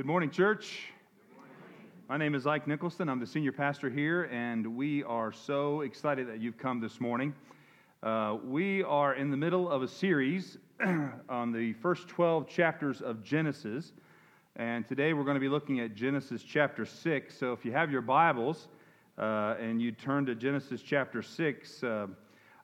Good morning, church. My name is Ike Nicholson. I'm the senior pastor here, and we are so excited that you've come this morning. Uh, we are in the middle of a series on the first 12 chapters of Genesis, and today we're going to be looking at Genesis chapter 6. So if you have your Bibles uh, and you turn to Genesis chapter 6, uh,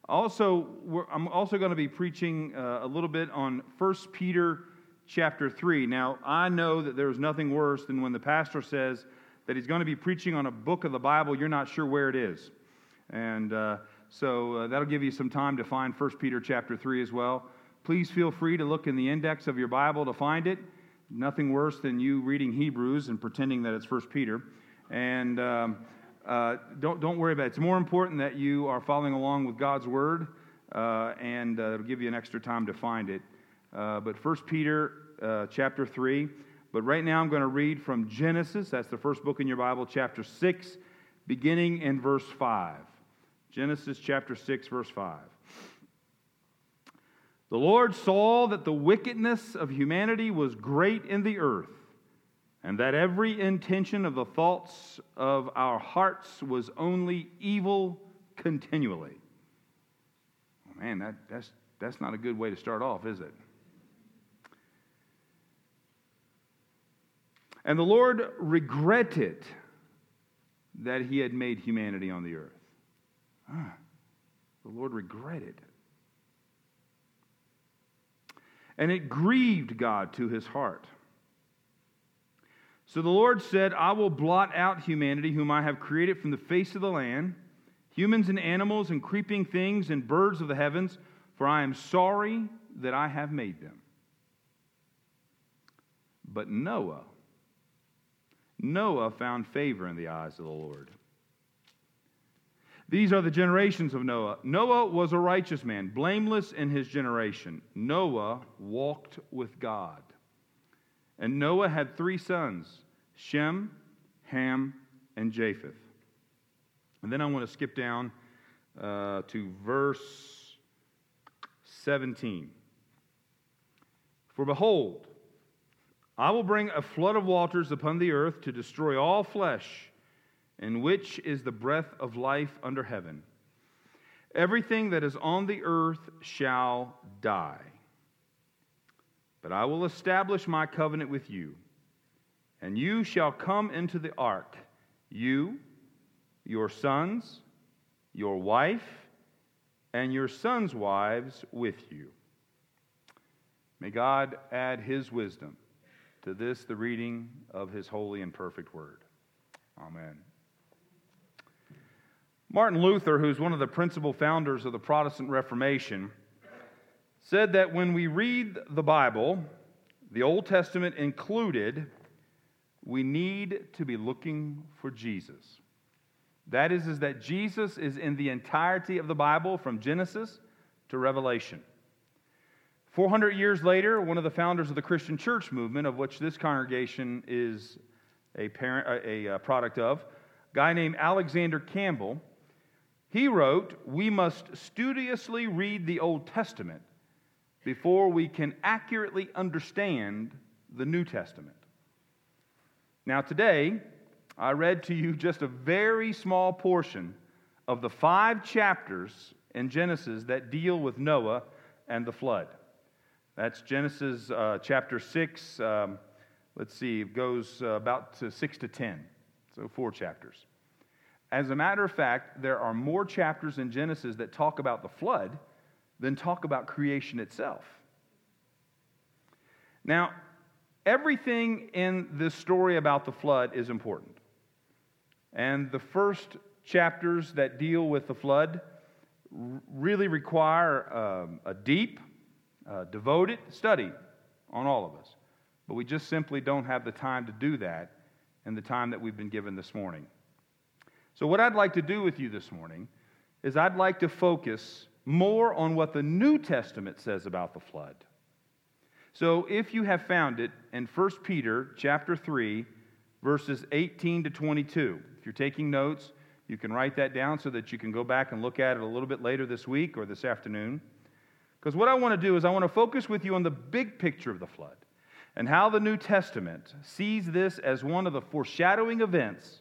also, I'm also going to be preaching uh, a little bit on 1 Peter chapter 3. Now, I know that there's nothing worse than when the pastor says that he's going to be preaching on a book of the Bible, you're not sure where it is. And uh, so uh, that'll give you some time to find 1 Peter chapter 3 as well. Please feel free to look in the index of your Bible to find it. Nothing worse than you reading Hebrews and pretending that it's 1 Peter. And um, uh, don't, don't worry about it. It's more important that you are following along with God's Word, uh, and uh, it'll give you an extra time to find it. Uh, but 1 Peter uh, chapter 3. But right now I'm going to read from Genesis, that's the first book in your Bible, chapter 6, beginning in verse 5. Genesis chapter 6, verse 5. The Lord saw that the wickedness of humanity was great in the earth, and that every intention of the thoughts of our hearts was only evil continually. Oh, man, that, that's, that's not a good way to start off, is it? And the Lord regretted that he had made humanity on the earth. Ah, the Lord regretted. And it grieved God to his heart. So the Lord said, I will blot out humanity, whom I have created from the face of the land, humans and animals and creeping things and birds of the heavens, for I am sorry that I have made them. But Noah Noah found favor in the eyes of the Lord. These are the generations of Noah. Noah was a righteous man, blameless in his generation. Noah walked with God. And Noah had three sons Shem, Ham, and Japheth. And then I want to skip down uh, to verse 17. For behold, I will bring a flood of waters upon the earth to destroy all flesh, in which is the breath of life under heaven. Everything that is on the earth shall die. But I will establish my covenant with you, and you shall come into the ark, you, your sons, your wife, and your sons' wives with you. May God add his wisdom to this, the reading of his holy and perfect word. Amen. Martin Luther, who's one of the principal founders of the Protestant Reformation, said that when we read the Bible, the Old Testament included, we need to be looking for Jesus. That is, is that Jesus is in the entirety of the Bible from Genesis to Revelation. 400 years later, one of the founders of the Christian church movement, of which this congregation is a, parent, a, a product of, a guy named Alexander Campbell, he wrote, We must studiously read the Old Testament before we can accurately understand the New Testament. Now, today, I read to you just a very small portion of the five chapters in Genesis that deal with Noah and the flood. That's Genesis uh, chapter 6. Um, let's see, it goes uh, about to 6 to 10. So, four chapters. As a matter of fact, there are more chapters in Genesis that talk about the flood than talk about creation itself. Now, everything in this story about the flood is important. And the first chapters that deal with the flood really require um, a deep uh, devoted study on all of us. But we just simply don't have the time to do that in the time that we've been given this morning. So, what I'd like to do with you this morning is I'd like to focus more on what the New Testament says about the flood. So, if you have found it in 1 Peter chapter 3, verses 18 to 22, if you're taking notes, you can write that down so that you can go back and look at it a little bit later this week or this afternoon. Because what I want to do is I want to focus with you on the big picture of the flood. and how the New Testament sees this as one of the foreshadowing events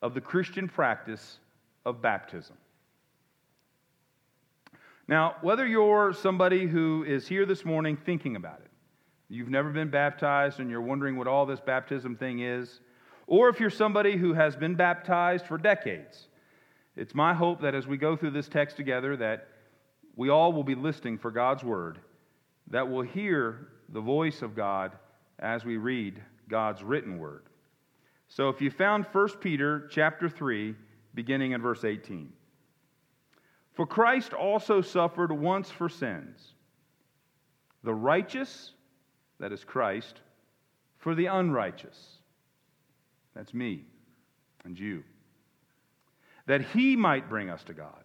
of the Christian practice of baptism. Now, whether you're somebody who is here this morning thinking about it, you've never been baptized and you're wondering what all this baptism thing is, or if you're somebody who has been baptized for decades, it's my hope that as we go through this text together that we all will be listening for God's word, that we'll hear the voice of God as we read God's written word. So if you found 1 Peter chapter 3 beginning in verse 18. For Christ also suffered once for sins, the righteous, that is Christ, for the unrighteous, that's me and you, that he might bring us to God,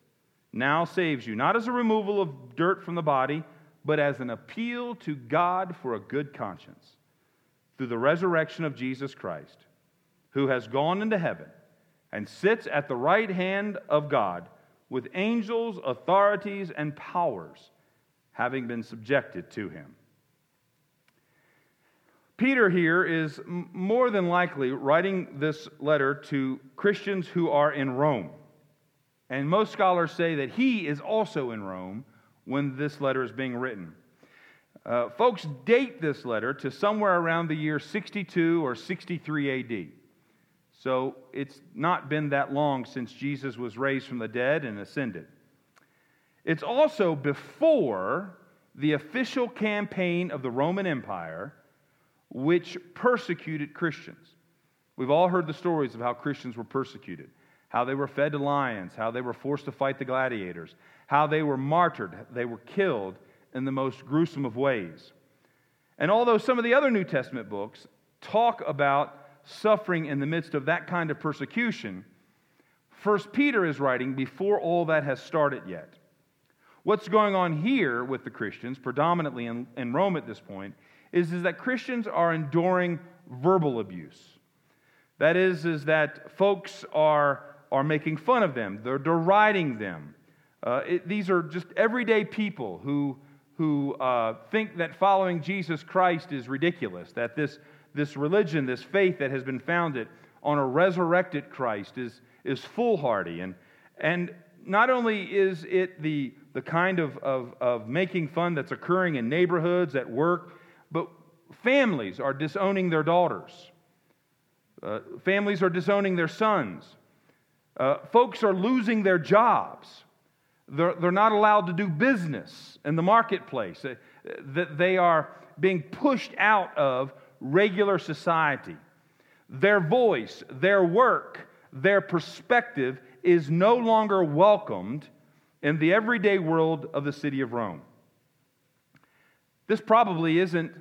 now saves you, not as a removal of dirt from the body, but as an appeal to God for a good conscience through the resurrection of Jesus Christ, who has gone into heaven and sits at the right hand of God with angels, authorities, and powers having been subjected to him. Peter here is more than likely writing this letter to Christians who are in Rome. And most scholars say that he is also in Rome when this letter is being written. Uh, folks date this letter to somewhere around the year 62 or 63 AD. So it's not been that long since Jesus was raised from the dead and ascended. It's also before the official campaign of the Roman Empire, which persecuted Christians. We've all heard the stories of how Christians were persecuted, how they were fed to lions, how they were forced to fight the gladiators, how they were martyred, they were killed in the most gruesome of ways. And although some of the other New Testament books talk about suffering in the midst of that kind of persecution, First Peter is writing before all that has started yet. What's going on here with the Christians, predominantly in, in Rome at this point, is, is that Christians are enduring verbal abuse. That is, is that folks are, are making fun of them, they're deriding them. Uh, it, these are just everyday people who, who uh, think that following Jesus Christ is ridiculous, that this this religion, this faith that has been founded on a resurrected Christ is, is foolhardy. And, and not only is it the, the kind of, of, of making fun that's occurring in neighborhoods, at work, but families are disowning their daughters. Uh, families are disowning their sons. Uh, folks are losing their jobs. They're, they're not allowed to do business in the marketplace. Uh, that they are being pushed out of regular society. Their voice, their work, their perspective is no longer welcomed in the everyday world of the city of Rome. This probably isn't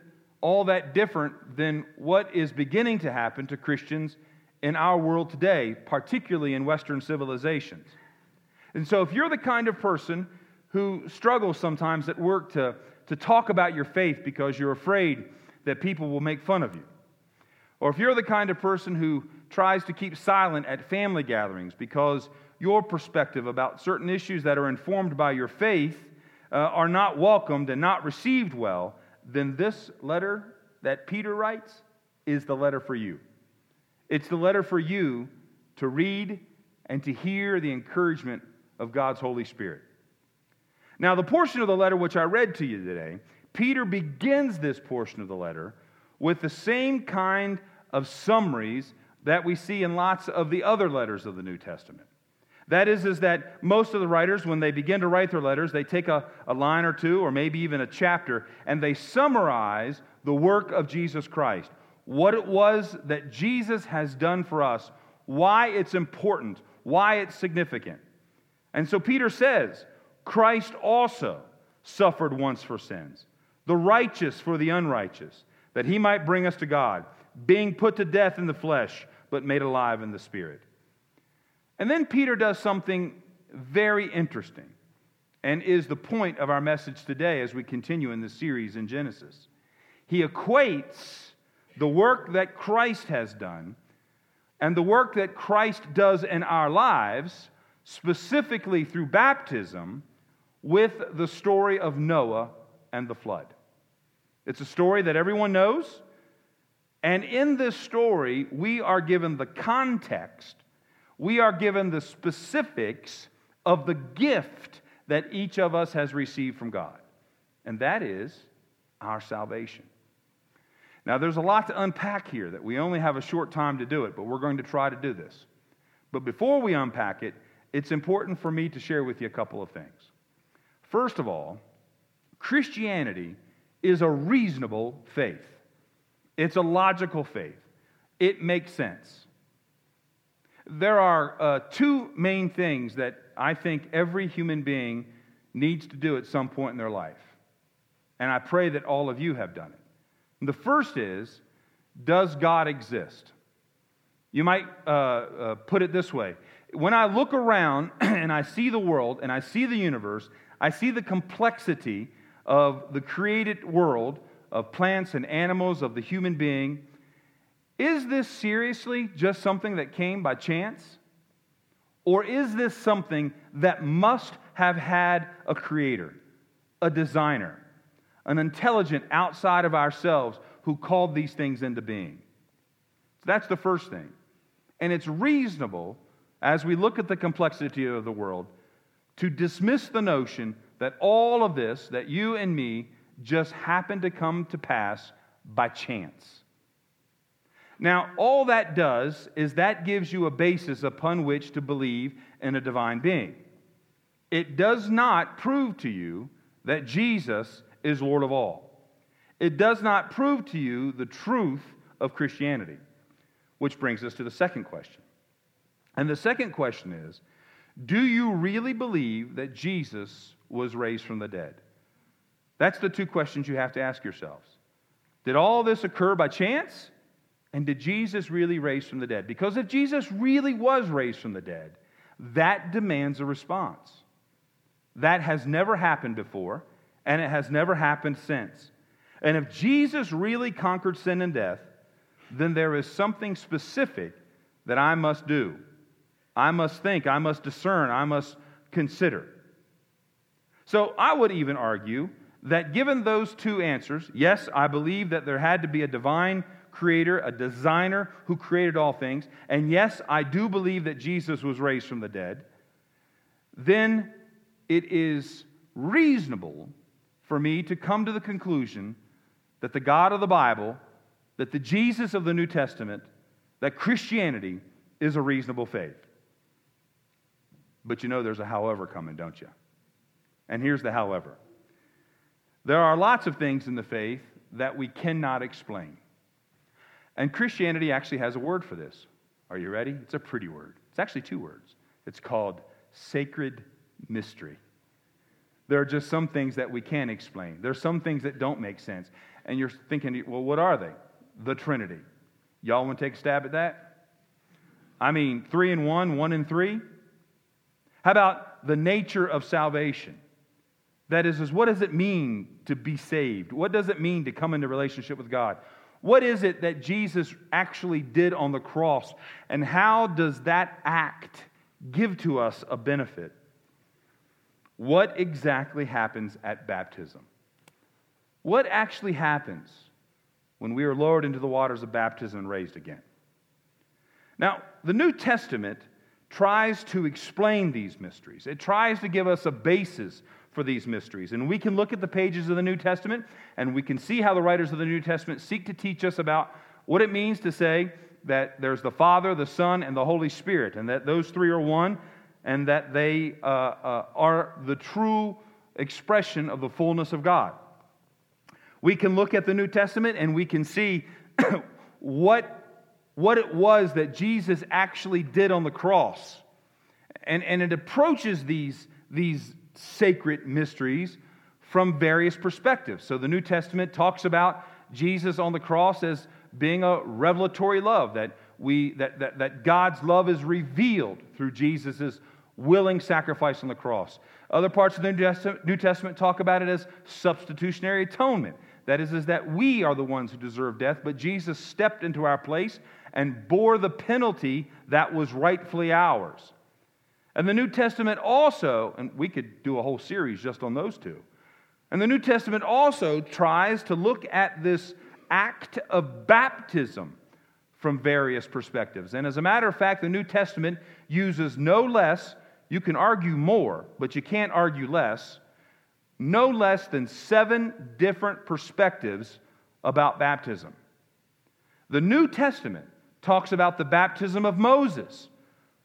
all that different than what is beginning to happen to Christians in our world today, particularly in Western civilizations. And so, if you're the kind of person who struggles sometimes at work to, to talk about your faith because you're afraid that people will make fun of you. Or if you're the kind of person who tries to keep silent at family gatherings because your perspective about certain issues that are informed by your faith uh, are not welcomed and not received well, then this letter that Peter writes is the letter for you. It's the letter for you to read and to hear the encouragement of God's Holy Spirit. Now, the portion of the letter which I read to you today Peter begins this portion of the letter with the same kind of summaries that we see in lots of the other letters of the New Testament. That is, is that most of the writers, when they begin to write their letters, they take a, a line or two, or maybe even a chapter, and they summarize the work of Jesus Christ. What it was that Jesus has done for us, why it's important, why it's significant. And so Peter says, Christ also suffered once for sins the righteous for the unrighteous, that he might bring us to God, being put to death in the flesh, but made alive in the spirit. And then Peter does something very interesting and is the point of our message today as we continue in this series in Genesis. He equates the work that Christ has done and the work that Christ does in our lives, specifically through baptism, with the story of Noah and the flood. It's a story that everyone knows. And in this story, we are given the context, we are given the specifics of the gift that each of us has received from God, and that is our salvation. Now, there's a lot to unpack here that we only have a short time to do it, but we're going to try to do this. But before we unpack it, it's important for me to share with you a couple of things. First of all, Christianity is a reasonable faith. It's a logical faith. It makes sense. There are uh, two main things that I think every human being needs to do at some point in their life. And I pray that all of you have done it. And the first is Does God exist? You might uh, uh, put it this way When I look around and I see the world and I see the universe, I see the complexity of the created world of plants and animals, of the human being. Is this seriously just something that came by chance? Or is this something that must have had a creator, a designer, an intelligent outside of ourselves who called these things into being? So that's the first thing. And it's reasonable, as we look at the complexity of the world, to dismiss the notion that all of this, that you and me, just happened to come to pass by chance. Now, all that does is that gives you a basis upon which to believe in a divine being. It does not prove to you that Jesus is Lord of all. It does not prove to you the truth of Christianity, which brings us to the second question. And the second question is Do you really believe that Jesus was raised from the dead? That's the two questions you have to ask yourselves. Did all this occur by chance? And did Jesus really raise from the dead? Because if Jesus really was raised from the dead, that demands a response. That has never happened before, and it has never happened since. And if Jesus really conquered sin and death, then there is something specific that I must do. I must think, I must discern, I must consider. So I would even argue that given those two answers, yes, I believe that there had to be a divine creator, a designer who created all things, and yes, I do believe that Jesus was raised from the dead, then it is reasonable for me to come to the conclusion that the God of the Bible, that the Jesus of the New Testament, that Christianity is a reasonable faith. But you know there's a however coming, don't you? And here's the however. There are lots of things in the faith that we cannot explain. And Christianity actually has a word for this. Are you ready? It's a pretty word. It's actually two words. It's called sacred mystery. There are just some things that we can't explain. There are some things that don't make sense. And you're thinking, well, what are they? The Trinity. Y'all want to take a stab at that? I mean, three and one, one and three? How about the nature of salvation? That is, is what does it mean to be saved? What does it mean to come into relationship with God? What is it that Jesus actually did on the cross? And how does that act give to us a benefit? What exactly happens at baptism? What actually happens when we are lowered into the waters of baptism and raised again? Now, the New Testament tries to explain these mysteries. It tries to give us a basis for these mysteries. And we can look at the pages of the New Testament and we can see how the writers of the New Testament seek to teach us about what it means to say that there's the Father, the Son, and the Holy Spirit, and that those three are one, and that they uh, uh, are the true expression of the fullness of God. We can look at the New Testament and we can see what, what it was that Jesus actually did on the cross. And, and it approaches these, these sacred mysteries from various perspectives. So the New Testament talks about Jesus on the cross as being a revelatory love, that, we, that, that, that God's love is revealed through Jesus' willing sacrifice on the cross. Other parts of the New Testament talk about it as substitutionary atonement. That is, is that we are the ones who deserve death, but Jesus stepped into our place and bore the penalty that was rightfully ours. And the New Testament also, and we could do a whole series just on those two. And the New Testament also tries to look at this act of baptism from various perspectives. And as a matter of fact, the New Testament uses no less, you can argue more, but you can't argue less, no less than seven different perspectives about baptism. The New Testament talks about the baptism of Moses,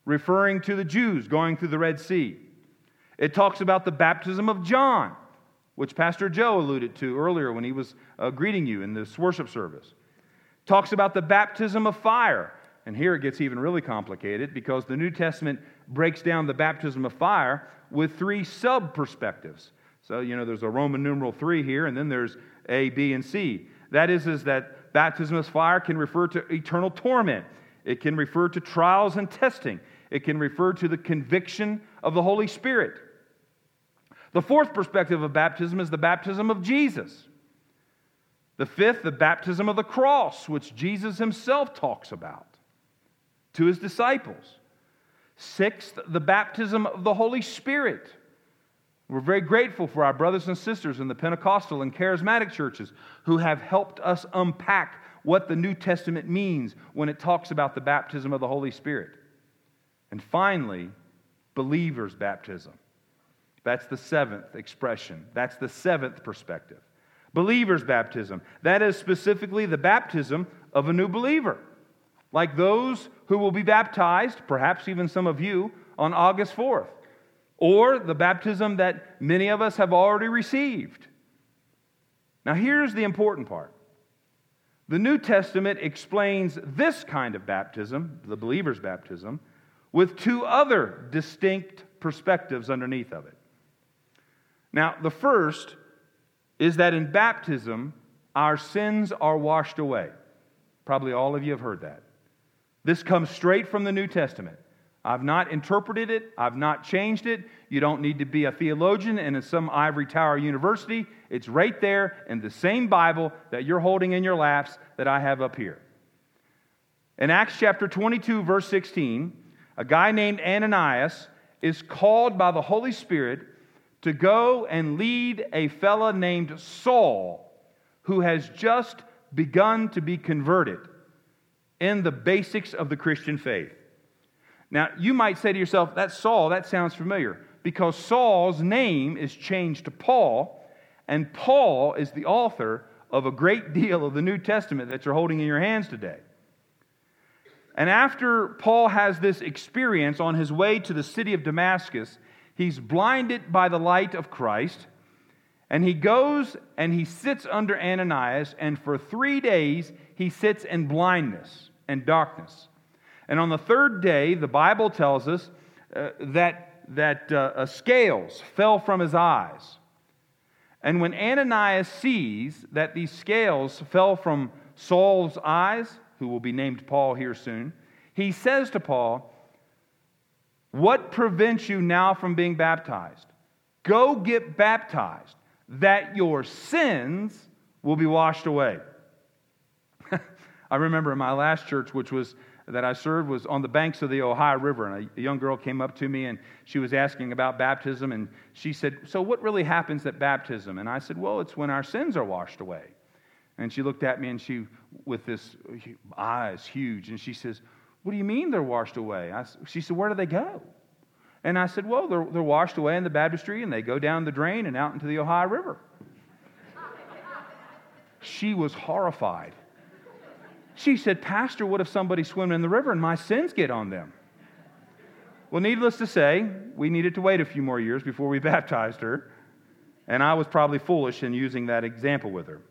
referring to the Jews going through the Red Sea. It talks about the baptism of John, which Pastor Joe alluded to earlier when he was uh, greeting you in this worship service. Talks about the baptism of fire. And here it gets even really complicated because the New Testament breaks down the baptism of fire with three sub perspectives. So, you know, there's a Roman numeral 3 here, and then there's A, B, and C. That is, is that baptism of fire can refer to eternal torment, it can refer to trials and testing, it can refer to the conviction of the Holy Spirit. The fourth perspective of baptism is the baptism of Jesus. The fifth, the baptism of the cross, which Jesus himself talks about to his disciples. Sixth, the baptism of the Holy Spirit. We're very grateful for our brothers and sisters in the Pentecostal and charismatic churches who have helped us unpack what the New Testament means when it talks about the baptism of the Holy Spirit. And finally, believers' baptism. That's the seventh expression. That's the seventh perspective. Believers' baptism. That is specifically the baptism of a new believer, like those who will be baptized, perhaps even some of you, on August 4th, or the baptism that many of us have already received. Now, here's the important part the New Testament explains this kind of baptism, the believer's baptism, with two other distinct perspectives underneath of it. Now, the first is that in baptism, our sins are washed away. Probably all of you have heard that. This comes straight from the New Testament. I've not interpreted it, I've not changed it. You don't need to be a theologian and in some ivory tower university. It's right there in the same Bible that you're holding in your laps that I have up here. In Acts chapter 22, verse 16, a guy named Ananias is called by the Holy Spirit to go and lead a fella named Saul who has just begun to be converted in the basics of the Christian faith. Now, you might say to yourself, that's Saul, that sounds familiar, because Saul's name is changed to Paul, and Paul is the author of a great deal of the New Testament that you're holding in your hands today. And after Paul has this experience on his way to the city of Damascus, He's blinded by the light of Christ. And he goes and he sits under Ananias, and for three days he sits in blindness and darkness. And on the third day, the Bible tells us uh, that, that uh, scales fell from his eyes. And when Ananias sees that these scales fell from Saul's eyes, who will be named Paul here soon, he says to Paul, what prevents you now from being baptized? Go get baptized, that your sins will be washed away. I remember in my last church, which was that I served, was on the banks of the Ohio River, and a, young girl came up to me and she was asking about baptism, and she said, "So what really happens at baptism?" And I said, "Well, it's when our sins are washed away." And she looked at me and she, with this uh, eyes huge, and she says, what do you mean they're washed away? I, she said, Where do they go? And I said, Well, they're, they're washed away in the baptistry and they go down the drain and out into the Ohio River. she was horrified. She said, Pastor, what if somebody swimming in the river and my sins get on them? Well, needless to say, we needed to wait a few more years before we baptized her. And I was probably foolish in using that example with her.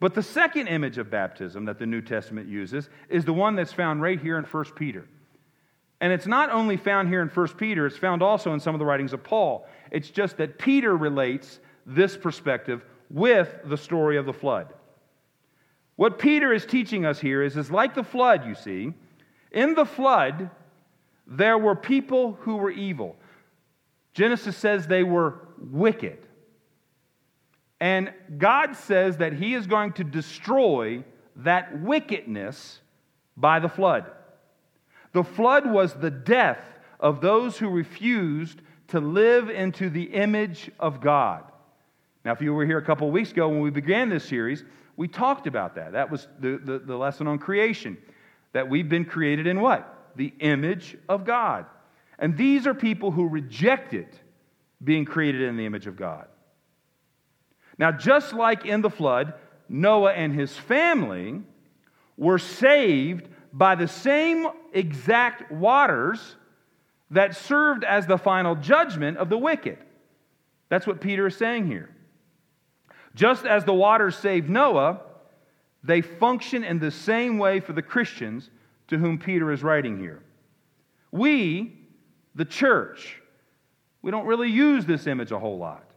But the second image of baptism that the New Testament uses is the one that's found right here in 1 Peter. And it's not only found here in 1 Peter, it's found also in some of the writings of Paul. It's just that Peter relates this perspective with the story of the flood. What Peter is teaching us here is, is like the flood, you see. In the flood, there were people who were evil. Genesis says they were wicked. And God says that He is going to destroy that wickedness by the flood. The flood was the death of those who refused to live into the image of God. Now, if you were here a couple of weeks ago when we began this series, we talked about that. That was the, the, the lesson on creation. That we've been created in what? The image of God. And these are people who rejected being created in the image of God. Now, just like in the flood, Noah and his family were saved by the same exact waters that served as the final judgment of the wicked. That's what Peter is saying here. Just as the waters saved Noah, they function in the same way for the Christians to whom Peter is writing here. We, the church, we don't really use this image a whole lot.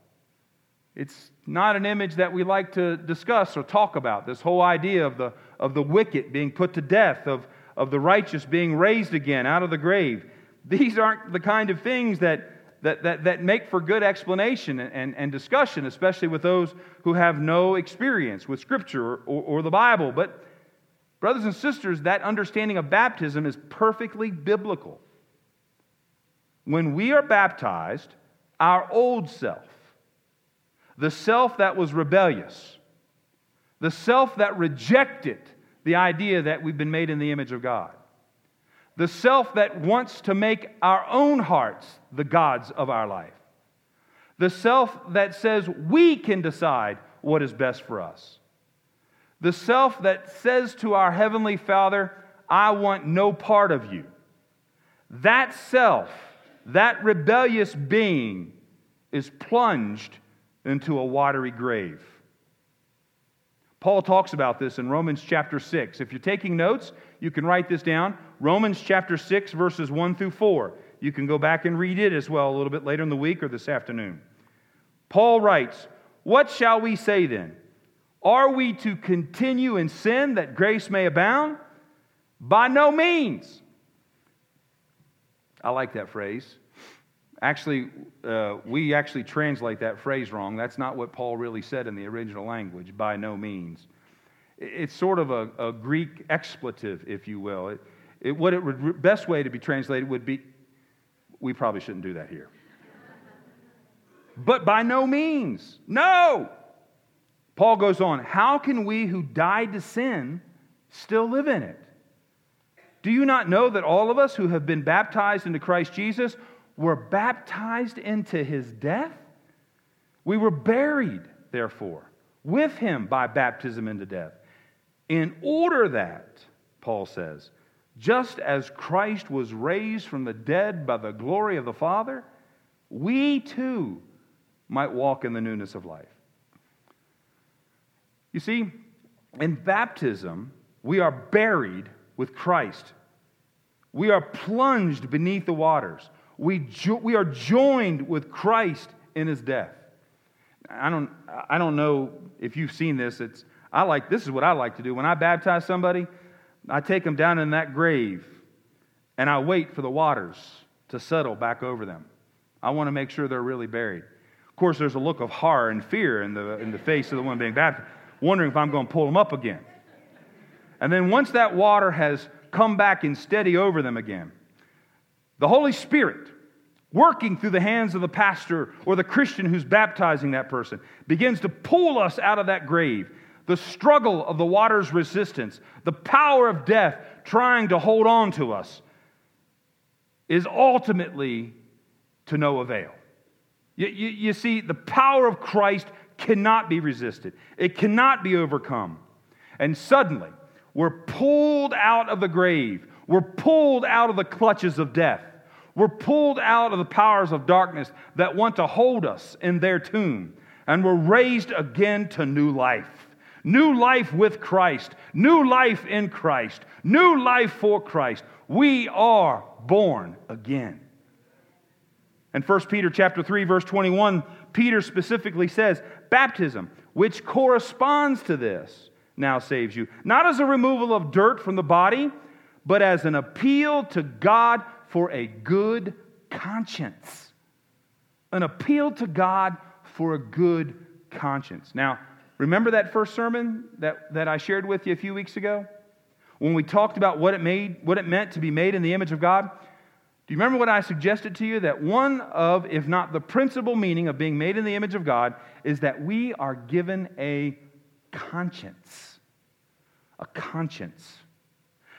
It's not an image that we like to discuss or talk about. This whole idea of the, of the wicked being put to death, of, of the righteous being raised again out of the grave. These aren't the kind of things that, that, that, that make for good explanation and, and discussion, especially with those who have no experience with Scripture or, or the Bible. But, brothers and sisters, that understanding of baptism is perfectly biblical. When we are baptized, our old self, the self that was rebellious, the self that rejected the idea that we've been made in the image of God, the self that wants to make our own hearts the gods of our life, the self that says we can decide what is best for us, the self that says to our Heavenly Father, I want no part of you. That self, that rebellious being, is plunged into a watery grave. Paul talks about this in Romans chapter 6. If you're taking notes, you can write this down. Romans chapter 6, verses 1 through 4. You can go back and read it as well a little bit later in the week or this afternoon. Paul writes, What shall we say then? Are we to continue in sin that grace may abound? By no means. I like that phrase. Actually, uh, we actually translate that phrase wrong. That's not what Paul really said in the original language, by no means. It's sort of a, a Greek expletive, if you will. It, it, what it would, best way to be translated would be, we probably shouldn't do that here. but by no means. No! Paul goes on, how can we who died to sin still live in it? Do you not know that all of us who have been baptized into Christ Jesus were baptized into his death, we were buried, therefore, with him by baptism into death, in order that, Paul says, just as Christ was raised from the dead by the glory of the Father, we too might walk in the newness of life. You see, in baptism, we are buried with Christ. We are plunged beneath the waters we, jo- we are joined with Christ in his death. I don't, I don't know if you've seen this. It's, I like, this is what I like to do. When I baptize somebody, I take them down in that grave and I wait for the waters to settle back over them. I want to make sure they're really buried. Of course, there's a look of horror and fear in the, in the face of the one being baptized, wondering if I'm going to pull them up again. And then once that water has come back and steady over them again, the Holy Spirit, working through the hands of the pastor or the Christian who's baptizing that person, begins to pull us out of that grave. The struggle of the water's resistance, the power of death trying to hold on to us, is ultimately to no avail. You, you, you see, the power of Christ cannot be resisted, it cannot be overcome. And suddenly, we're pulled out of the grave, we're pulled out of the clutches of death we're pulled out of the powers of darkness that want to hold us in their tomb, and we're raised again to new life. New life with Christ, new life in Christ, new life for Christ. We are born again. In 1 Peter chapter 3 verse 21, Peter specifically says, baptism, which corresponds to this, now saves you. Not as a removal of dirt from the body, but as an appeal to God for a good conscience. An appeal to God for a good conscience. Now, remember that first sermon that, that I shared with you a few weeks ago? When we talked about what it made, what it meant to be made in the image of God? Do you remember what I suggested to you? That one of, if not the principal meaning of being made in the image of God, is that we are given a conscience. A conscience.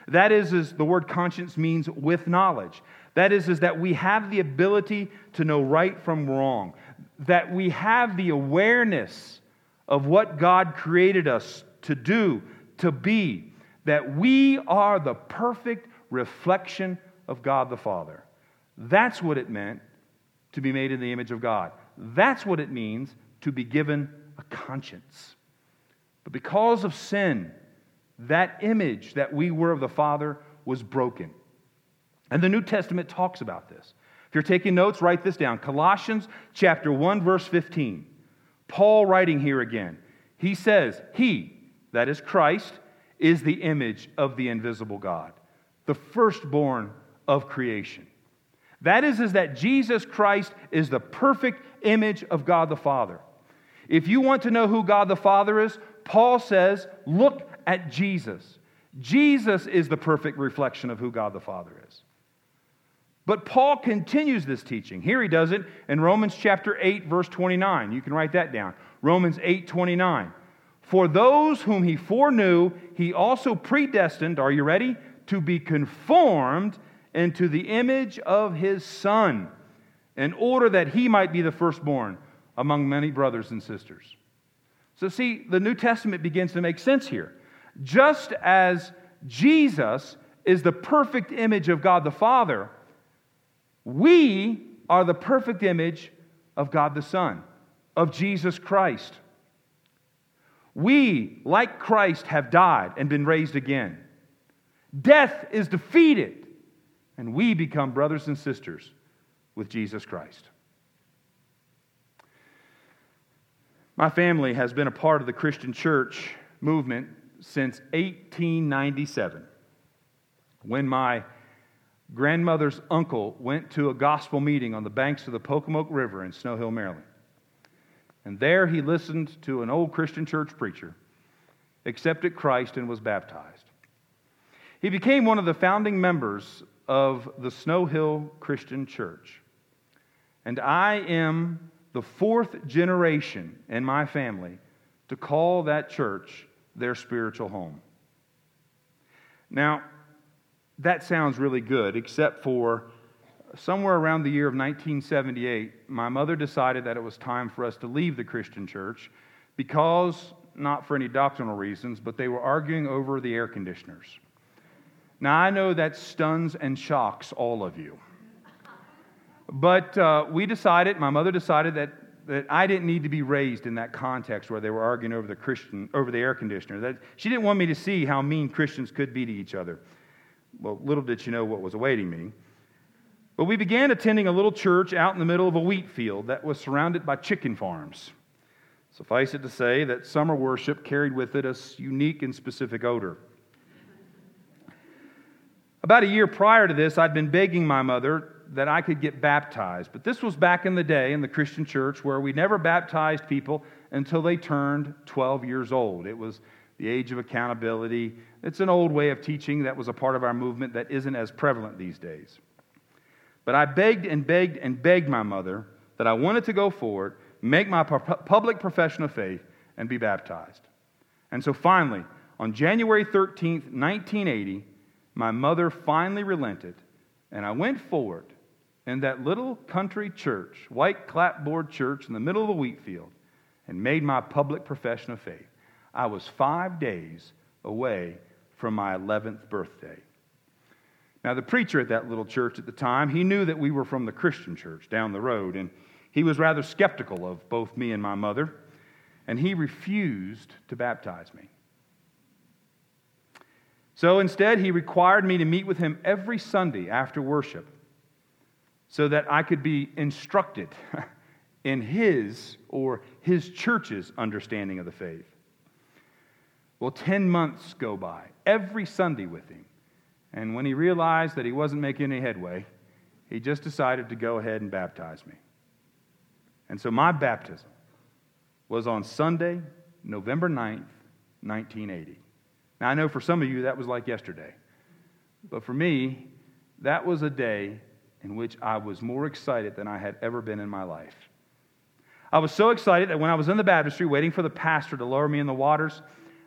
That is, is the word conscience means with knowledge. That is, is that we have the ability to know right from wrong. That we have the awareness of what God created us to do, to be. That we are the perfect reflection of God the Father. That's what it meant to be made in the image of God. That's what it means to be given a conscience. But because of sin, that image that we were of the Father was broken. And the New Testament talks about this. If you're taking notes, write this down. Colossians chapter 1 verse 15. Paul writing here again. He says, "He, that is Christ, is the image of the invisible God, the firstborn of creation." That is is that Jesus Christ is the perfect image of God the Father. If you want to know who God the Father is, Paul says, look at Jesus. Jesus is the perfect reflection of who God the Father is. But Paul continues this teaching. Here he does it in Romans chapter 8 verse 29. You can write that down. Romans 8:29. For those whom he foreknew, he also predestined, are you ready? To be conformed into the image of his son, in order that he might be the firstborn among many brothers and sisters. So, see, the New Testament begins to make sense here. Just as Jesus is the perfect image of God the Father, we are the perfect image of God the Son, of Jesus Christ. We, like Christ, have died and been raised again. Death is defeated, and we become brothers and sisters with Jesus Christ. My family has been a part of the Christian church movement since 1897 when my grandmother's uncle went to a gospel meeting on the banks of the Pocomoke River in Snow Hill, Maryland. And there he listened to an old Christian church preacher, accepted Christ, and was baptized. He became one of the founding members of the Snow Hill Christian Church. And I am the fourth generation in my family to call that church their spiritual home. Now, that sounds really good, except for somewhere around the year of 1978, my mother decided that it was time for us to leave the Christian church because, not for any doctrinal reasons, but they were arguing over the air conditioners. Now, I know that stuns and shocks all of you. But uh, we decided, my mother decided that, that I didn't need to be raised in that context where they were arguing over the Christian, over the air conditioner. That she didn't want me to see how mean Christians could be to each other. Well, little did she know what was awaiting me. But we began attending a little church out in the middle of a wheat field that was surrounded by chicken farms. Suffice it to say that summer worship carried with it a unique and specific odor. About a year prior to this, I'd been begging my mother that I could get baptized. But this was back in the day in the Christian church where we never baptized people until they turned 12 years old. It was the age of accountability. It's an old way of teaching that was a part of our movement that isn't as prevalent these days. But I begged and begged and begged my mother that I wanted to go forward, make my public profession of faith, and be baptized. And so finally, on January 13th, 1980, my mother finally relented, and I went forward in that little country church, white clapboard church in the middle of a wheat field, and made my public profession of faith. I was five days away from my 11th birthday. Now, the preacher at that little church at the time, he knew that we were from the Christian church down the road, and he was rather skeptical of both me and my mother, and he refused to baptize me. So instead, he required me to meet with him every Sunday after worship so that I could be instructed in his or his church's understanding of the faith. Well, 10 months go by, every Sunday with him. And when he realized that he wasn't making any headway, he just decided to go ahead and baptize me. And so my baptism was on Sunday, November 9th, 1980. Now, I know for some of you that was like yesterday. But for me, that was a day in which I was more excited than I had ever been in my life. I was so excited that when I was in the baptistry waiting for the pastor to lower me in the waters,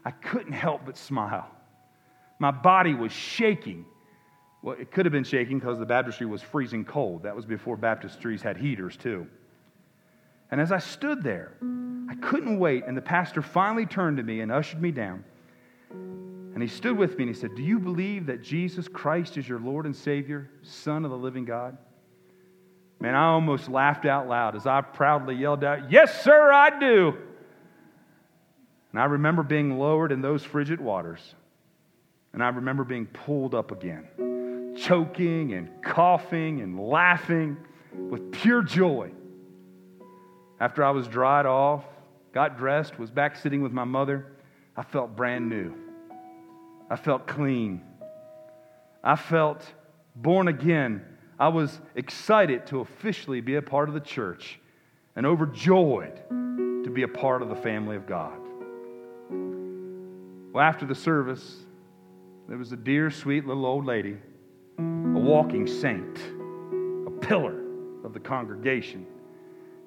I couldn't help but smile. My body was shaking. Well, it could have been shaking because the baptistry was freezing cold. That was before baptistries had heaters, too. And as I stood there, I couldn't wait, and the pastor finally turned to me and ushered me down. And he stood with me and he said, Do you believe that Jesus Christ is your Lord and Savior, Son of the living God? Man, I almost laughed out loud as I proudly yelled out, Yes, sir, I do. And I remember being lowered in those frigid waters. And I remember being pulled up again, choking and coughing and laughing with pure joy. After I was dried off, got dressed, was back sitting with my mother, I felt brand new. I felt clean. I felt born again. I was excited to officially be a part of the church and overjoyed to be a part of the family of God. Well, after the service, there was a dear, sweet little old lady, a walking saint, a pillar of the congregation.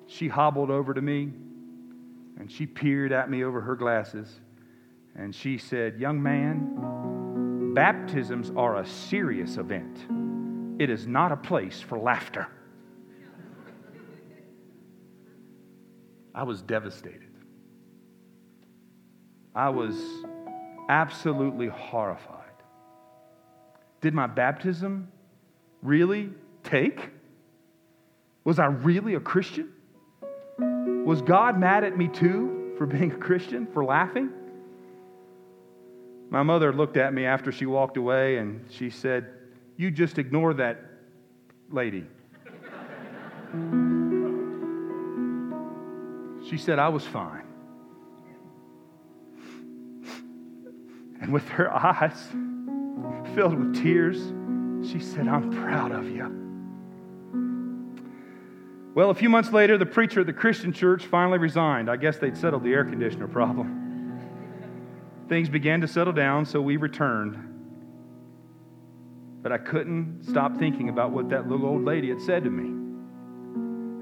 She hobbled over to me and she peered at me over her glasses and she said, Young man, baptisms are a serious event. It is not a place for laughter. I was devastated. I was absolutely horrified. Did my baptism really take? Was I really a Christian? Was God mad at me too for being a Christian, for laughing? My mother looked at me after she walked away and she said, You just ignore that lady. she said, I was fine. And with her eyes filled with tears, she said, I'm proud of you. Well, a few months later, the preacher at the Christian church finally resigned. I guess they'd settled the air conditioner problem things began to settle down, so we returned. But I couldn't stop thinking about what that little old lady had said to me.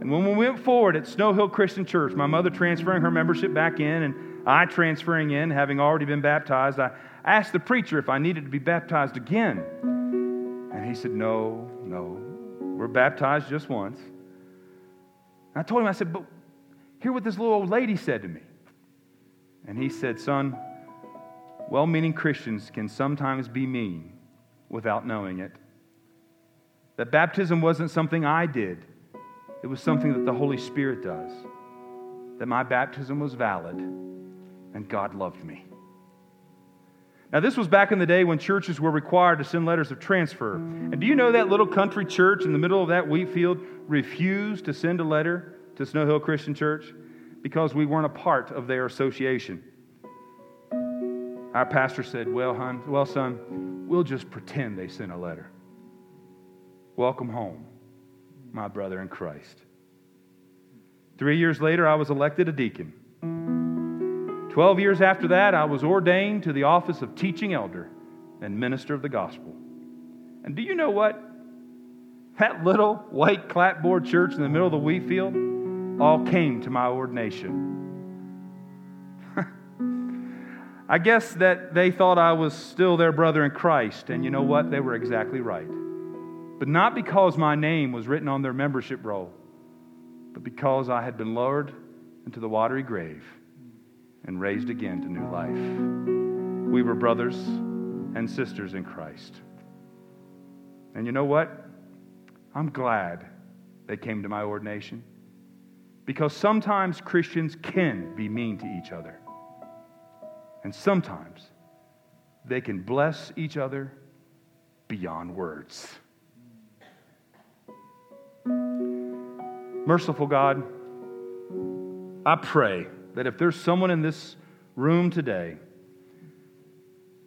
And when we went forward at Snow Hill Christian Church, my mother transferring her membership back in and I transferring in, having already been baptized, I asked the preacher if I needed to be baptized again. And he said, No, no, we're baptized just once. And I told him, I said, But hear what this little old lady said to me. And he said, Son, well meaning Christians can sometimes be mean without knowing it. That baptism wasn't something I did, it was something that the Holy Spirit does. That my baptism was valid and God loved me. Now, this was back in the day when churches were required to send letters of transfer. And do you know that little country church in the middle of that wheat field refused to send a letter to Snow Hill Christian Church? Because we weren't a part of their association. Our pastor said, Well, hon, well, son, we'll just pretend they sent a letter. Welcome home, my brother in Christ. Three years later, I was elected a deacon. Twelve years after that, I was ordained to the office of teaching elder and minister of the gospel. And do you know what? That little white clapboard church in the middle of the wheat field all came to my ordination. I guess that they thought I was still their brother in Christ, and you know what? They were exactly right. But not because my name was written on their membership roll, but because I had been lowered into the watery grave and raised again to new life. We were brothers and sisters in Christ. And you know what? I'm glad they came to my ordination because sometimes Christians can be mean to each other. And sometimes they can bless each other beyond words. Merciful God, I pray that if there's someone in this room today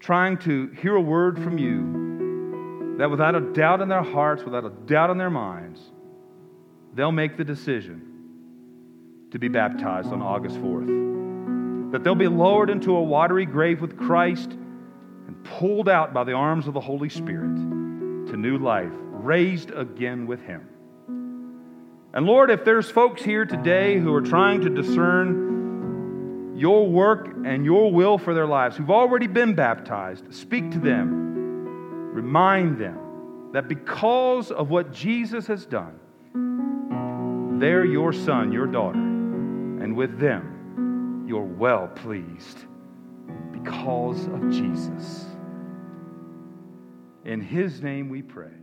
trying to hear a word from you, that without a doubt in their hearts, without a doubt in their minds, they'll make the decision to be baptized on August 4th. That they'll be lowered into a watery grave with Christ and pulled out by the arms of the Holy Spirit to new life, raised again with Him. And Lord, if there's folks here today who are trying to discern your work and your will for their lives, who've already been baptized, speak to them. Remind them that because of what Jesus has done, they're your son, your daughter, and with them, you're well pleased because of Jesus. In his name we pray.